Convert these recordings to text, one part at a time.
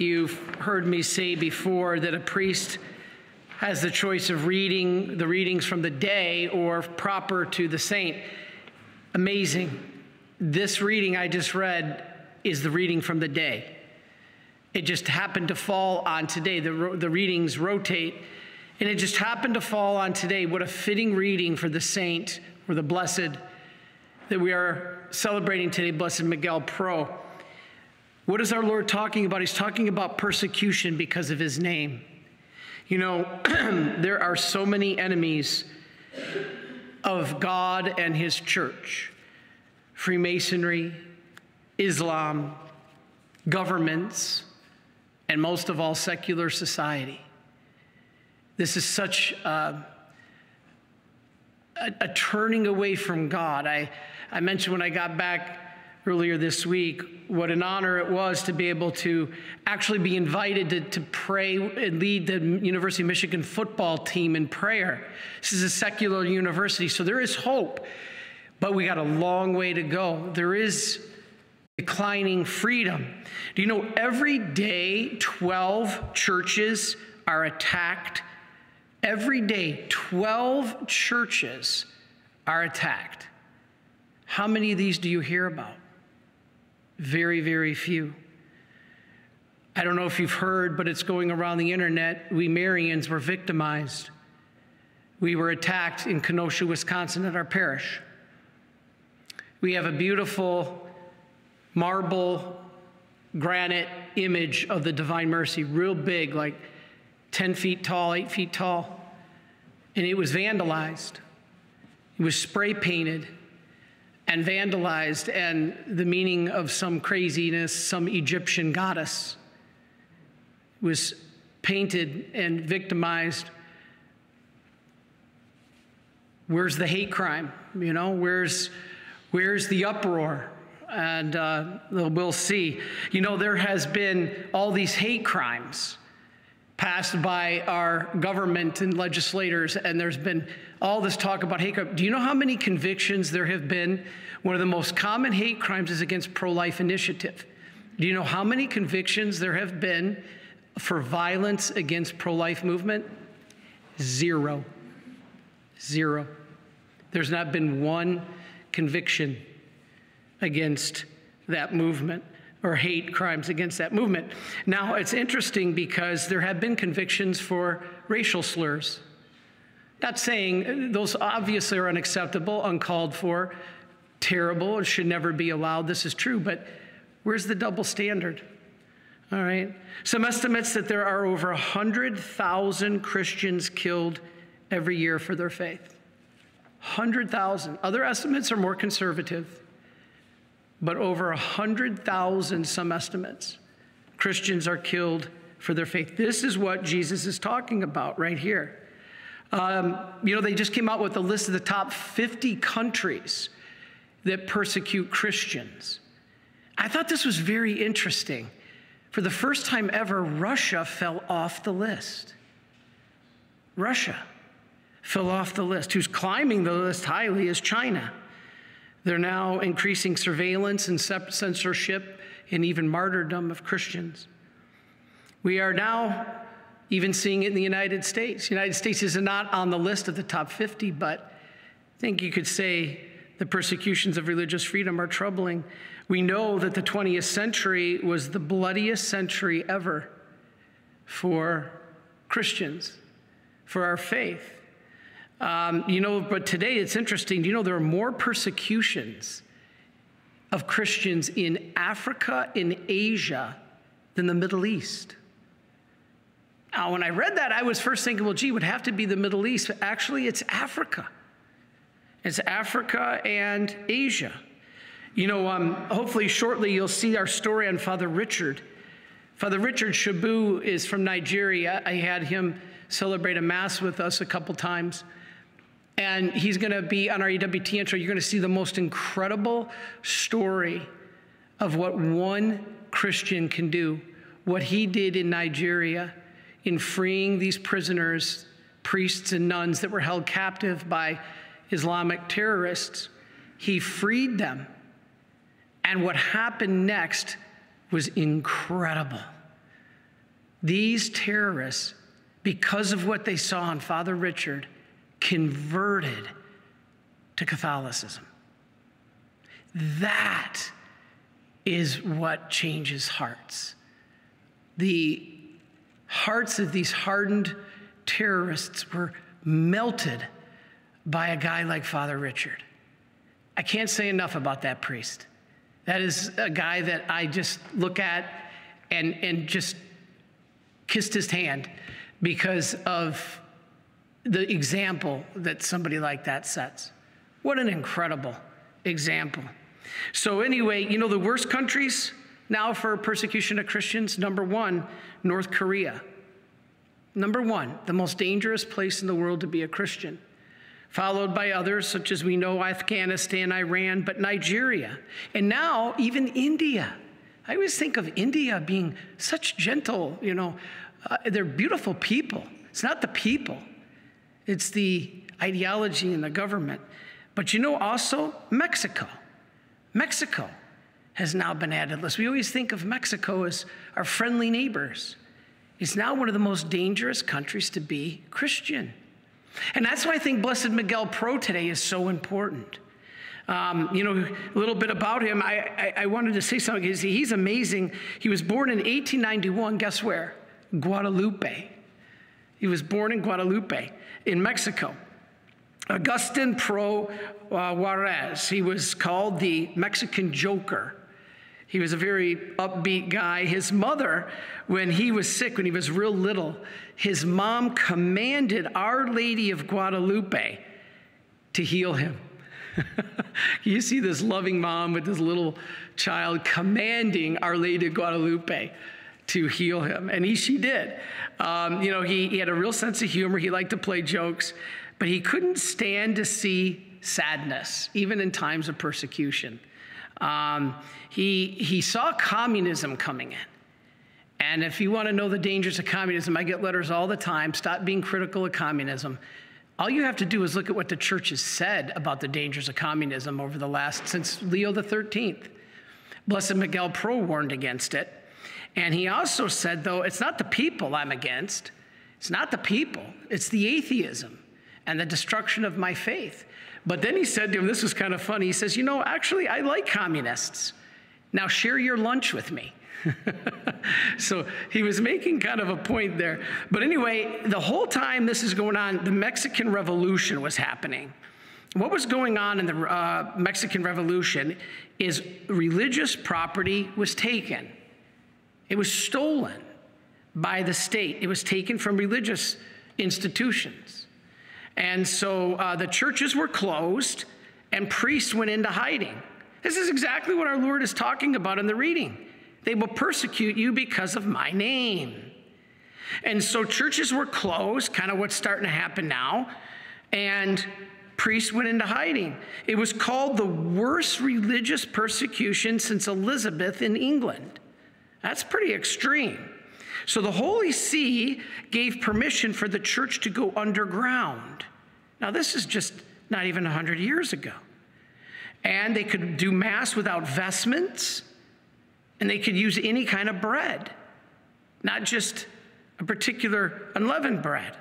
You've heard me say before that a priest has the choice of reading the readings from the day or proper to the saint. Amazing. This reading I just read is the reading from the day. It just happened to fall on today. The, the readings rotate, and it just happened to fall on today. What a fitting reading for the saint or the blessed that we are celebrating today, Blessed Miguel Pro. What is our Lord talking about? He's talking about persecution because of his name. You know, there are so many enemies of God and his church Freemasonry, Islam, governments, and most of all, secular society. This is such a, a, a turning away from God. I, I mentioned when I got back earlier this week what an honor it was to be able to actually be invited to, to pray and lead the University of Michigan football team in prayer. This is a secular university, so there is hope, but we got a long way to go. There is declining freedom. Do you know every day 12 churches are attacked? Every day 12 churches are attacked. How many of these do you hear about? Very, very few. I don't know if you've heard, but it's going around the internet. We Marians were victimized. We were attacked in Kenosha, Wisconsin at our parish. We have a beautiful marble granite image of the Divine Mercy, real big, like 10 feet tall, 8 feet tall. And it was vandalized, it was spray painted and vandalized, and the meaning of some craziness, some Egyptian goddess was painted and victimized. Where's the hate crime? You know, where's, where's the uproar? And uh, we'll see. You know, there has been all these hate crimes passed by our government and legislators, and there's been all this talk about hate crime. Do you know how many convictions there have been? One of the most common hate crimes is against pro life initiative. Do you know how many convictions there have been for violence against pro life movement? Zero. Zero. There's not been one conviction against that movement or hate crimes against that movement. Now, it's interesting because there have been convictions for racial slurs. Not saying uh, those obviously are unacceptable, uncalled for, terrible, and should never be allowed. This is true, but where's the double standard? All right. Some estimates that there are over 100,000 Christians killed every year for their faith. 100,000. Other estimates are more conservative but over 100,000, some estimates, Christians are killed for their faith. This is what Jesus is talking about right here. Um, you know, they just came out with a list of the top 50 countries that persecute Christians. I thought this was very interesting. For the first time ever, Russia fell off the list. Russia fell off the list. Who's climbing the list highly is China. They're now increasing surveillance and censorship and even martyrdom of Christians. We are now even seeing it in the United States. The United States is not on the list of the top 50, but I think you could say the persecutions of religious freedom are troubling. We know that the 20th century was the bloodiest century ever for Christians, for our faith. Um, you know, but today it's interesting. You know, there are more persecutions of Christians in Africa, in Asia, than the Middle East. Now, when I read that, I was first thinking, well, gee, it would have to be the Middle East. But actually, it's Africa. It's Africa and Asia. You know, um, hopefully, shortly, you'll see our story on Father Richard. Father Richard Shabu is from Nigeria. I had him celebrate a Mass with us a couple times and he's going to be on our EWT intro. You're going to see the most incredible story of what one Christian can do, what he did in Nigeria in freeing these prisoners, priests and nuns that were held captive by Islamic terrorists. He freed them. And what happened next was incredible. these terrorists, because of what they saw in Father Richard, converted to Catholicism. That is what changes hearts. The hearts of these hardened terrorists were melted by a guy like Father Richard. I can't say enough about that priest. That is a guy that I just look at and, and just kissed his hand because of the example that somebody like that sets. What an incredible example. So, anyway, you know, the worst countries now for persecution of Christians number one, North Korea. Number one, the most dangerous place in the world to be a Christian. Followed by others, such as we know Afghanistan, Iran, but Nigeria. And now, even India. I always think of India being such gentle, you know, uh, they're beautiful people. It's not the people, it's the ideology and the government. But you know, also Mexico. Mexico has now been added list. We always think of Mexico as our friendly neighbors. It's now one of the most dangerous countries to be Christian. And that's why I think Blessed Miguel Pro today is so important. Um, you know, a little bit about him. I, I, I wanted to say something. He's, he's amazing. He was born in 1891. Guess where? Guadalupe. He was born in Guadalupe, in Mexico. Augustin Pro uh, Juarez. He was called the Mexican Joker. He was a very upbeat guy. His mother, when he was sick, when he was real little, his mom commanded Our Lady of Guadalupe to heal him. you see this loving mom with this little child commanding Our Lady of Guadalupe to heal him. And he, she did. Um, you know, he, he had a real sense of humor. He liked to play jokes, but he couldn't stand to see sadness, even in times of persecution. Um, he, he saw communism coming in. And if you want to know the dangers of communism, I get letters all the time stop being critical of communism. All you have to do is look at what the church has said about the dangers of communism over the last, since Leo the 13th. Blessed Miguel Pro warned against it. And he also said, though, it's not the people I'm against, it's not the people, it's the atheism and the destruction of my faith. But then he said to him, this was kind of funny. He says, You know, actually, I like communists. Now share your lunch with me. so he was making kind of a point there. But anyway, the whole time this is going on, the Mexican Revolution was happening. What was going on in the uh, Mexican Revolution is religious property was taken, it was stolen by the state, it was taken from religious institutions. And so uh, the churches were closed and priests went into hiding. This is exactly what our Lord is talking about in the reading. They will persecute you because of my name. And so churches were closed, kind of what's starting to happen now, and priests went into hiding. It was called the worst religious persecution since Elizabeth in England. That's pretty extreme. So the Holy See gave permission for the church to go underground. Now, this is just not even 100 years ago. And they could do Mass without vestments, and they could use any kind of bread, not just a particular unleavened bread.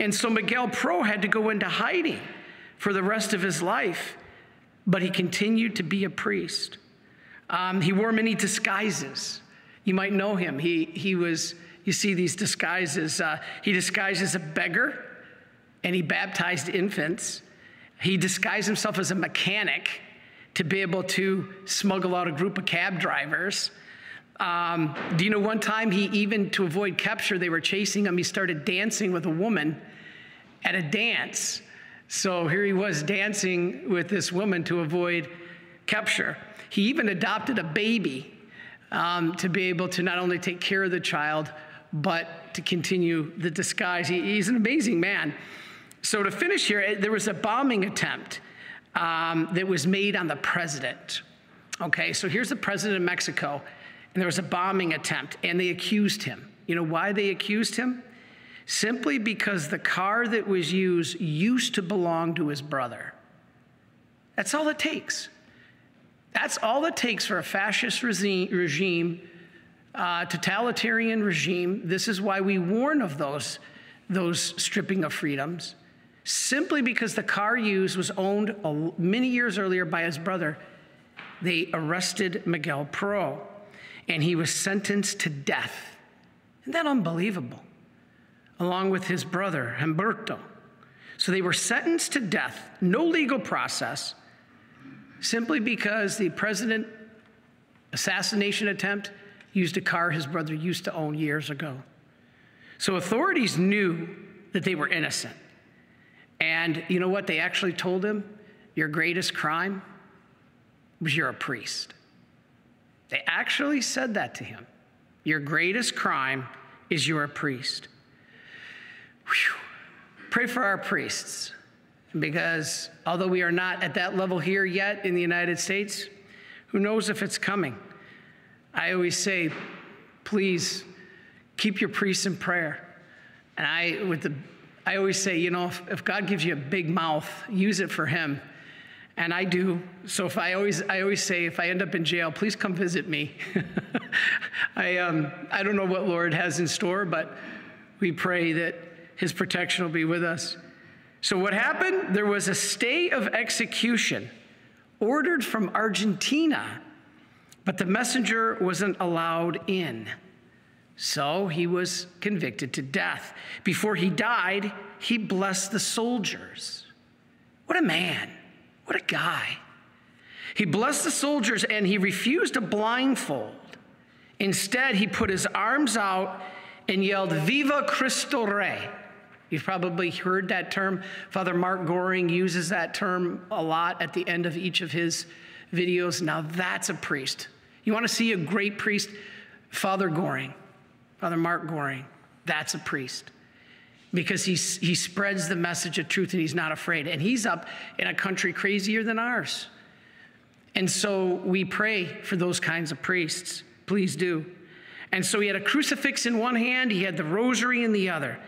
And so Miguel Pro had to go into hiding for the rest of his life, but he continued to be a priest. Um, he wore many disguises. You might know him. He, he was, you see these disguises. Uh, he disguised as a beggar and he baptized infants. He disguised himself as a mechanic to be able to smuggle out a group of cab drivers. Um, do you know one time he even, to avoid capture, they were chasing him, he started dancing with a woman at a dance. So here he was dancing with this woman to avoid capture. He even adopted a baby um, to be able to not only take care of the child, but to continue the disguise. He, he's an amazing man. So, to finish here, there was a bombing attempt um, that was made on the president. Okay, so here's the president of Mexico, and there was a bombing attempt, and they accused him. You know why they accused him? Simply because the car that was used used to belong to his brother. That's all it takes. That's all it takes for a fascist regime uh, totalitarian regime. This is why we warn of those, those stripping of freedoms. Simply because the car used was owned many years earlier by his brother, they arrested Miguel Pro and he was sentenced to death. Isn't that unbelievable? Along with his brother, Humberto. So they were sentenced to death, no legal process, simply because the president assassination attempt used a car his brother used to own years ago. So authorities knew that they were innocent. And you know what? They actually told him, Your greatest crime was you're a priest. They actually said that to him. Your greatest crime is you're a priest. Whew. Pray for our priests because although we are not at that level here yet in the United States, who knows if it's coming? I always say, please keep your priests in prayer. And I, with the, I always say, you know, if, if God gives you a big mouth, use it for Him. And I do. So if I always, I always say, if I end up in jail, please come visit me. I, um, I don't know what Lord has in store, but we pray that His protection will be with us. So what happened? There was a stay of execution ordered from Argentina, but the messenger wasn't allowed in. So he was convicted to death. Before he died, he blessed the soldiers. What a man. What a guy. He blessed the soldiers and he refused a blindfold. Instead, he put his arms out and yelled, Viva Cristo Rey. You've probably heard that term. Father Mark Goring uses that term a lot at the end of each of his videos. Now, that's a priest. You want to see a great priest? Father Goring, Father Mark Goring, that's a priest because he, he spreads the message of truth and he's not afraid. And he's up in a country crazier than ours. And so we pray for those kinds of priests. Please do. And so he had a crucifix in one hand, he had the rosary in the other.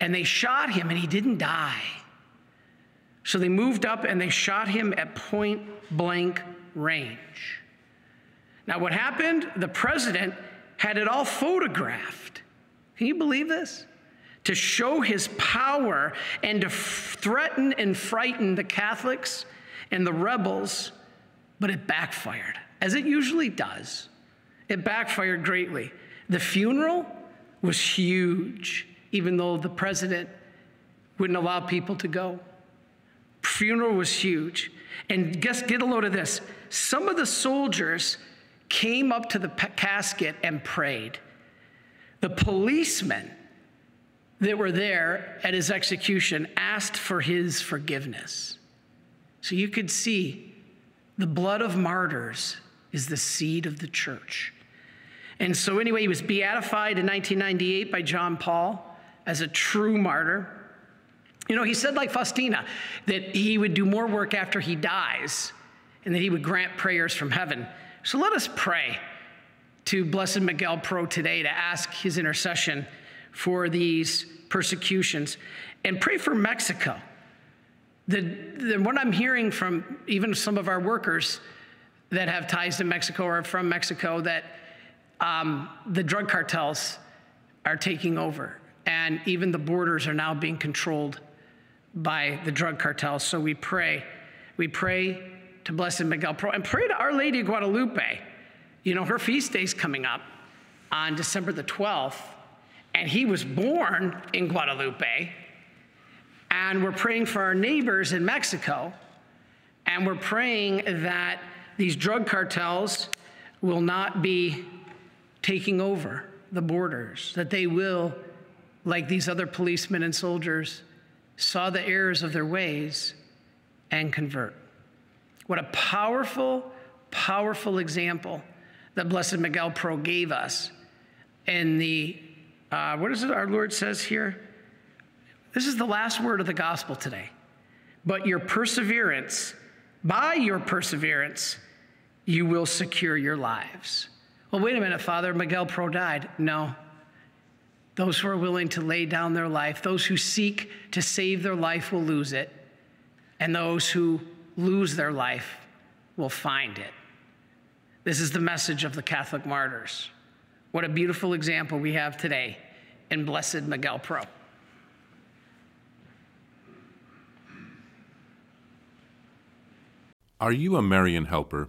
And they shot him and he didn't die. So they moved up and they shot him at point blank range. Now, what happened? The president had it all photographed. Can you believe this? to show his power and to threaten and frighten the Catholics and the rebels, but it backfired, as it usually does. It backfired greatly. The funeral was huge, even though the president wouldn't allow people to go. Funeral was huge. And guess, get a load of this. Some of the soldiers came up to the casket and prayed. The policemen that were there at his execution asked for his forgiveness. So you could see the blood of martyrs is the seed of the church. And so, anyway, he was beatified in 1998 by John Paul as a true martyr. You know, he said, like Faustina, that he would do more work after he dies and that he would grant prayers from heaven. So let us pray to Blessed Miguel Pro today to ask his intercession for these persecutions. And pray for Mexico. The, the, what I'm hearing from even some of our workers that have ties to Mexico or from Mexico that um, the drug cartels are taking over. And even the borders are now being controlled by the drug cartels. So we pray. We pray to Blessed Miguel Pro and pray to Our Lady of Guadalupe. You know, her feast day is coming up on December the 12th and he was born in Guadalupe. And we're praying for our neighbors in Mexico. And we're praying that these drug cartels will not be taking over the borders, that they will, like these other policemen and soldiers, saw the errors of their ways and convert. What a powerful, powerful example that Blessed Miguel Pro gave us in the uh, what is it our Lord says here? This is the last word of the gospel today. But your perseverance, by your perseverance, you will secure your lives. Well, wait a minute, Father. Miguel Pro died. No. Those who are willing to lay down their life, those who seek to save their life will lose it, and those who lose their life will find it. This is the message of the Catholic martyrs. What a beautiful example we have today in Blessed Miguel Pro. Are you a Marian helper?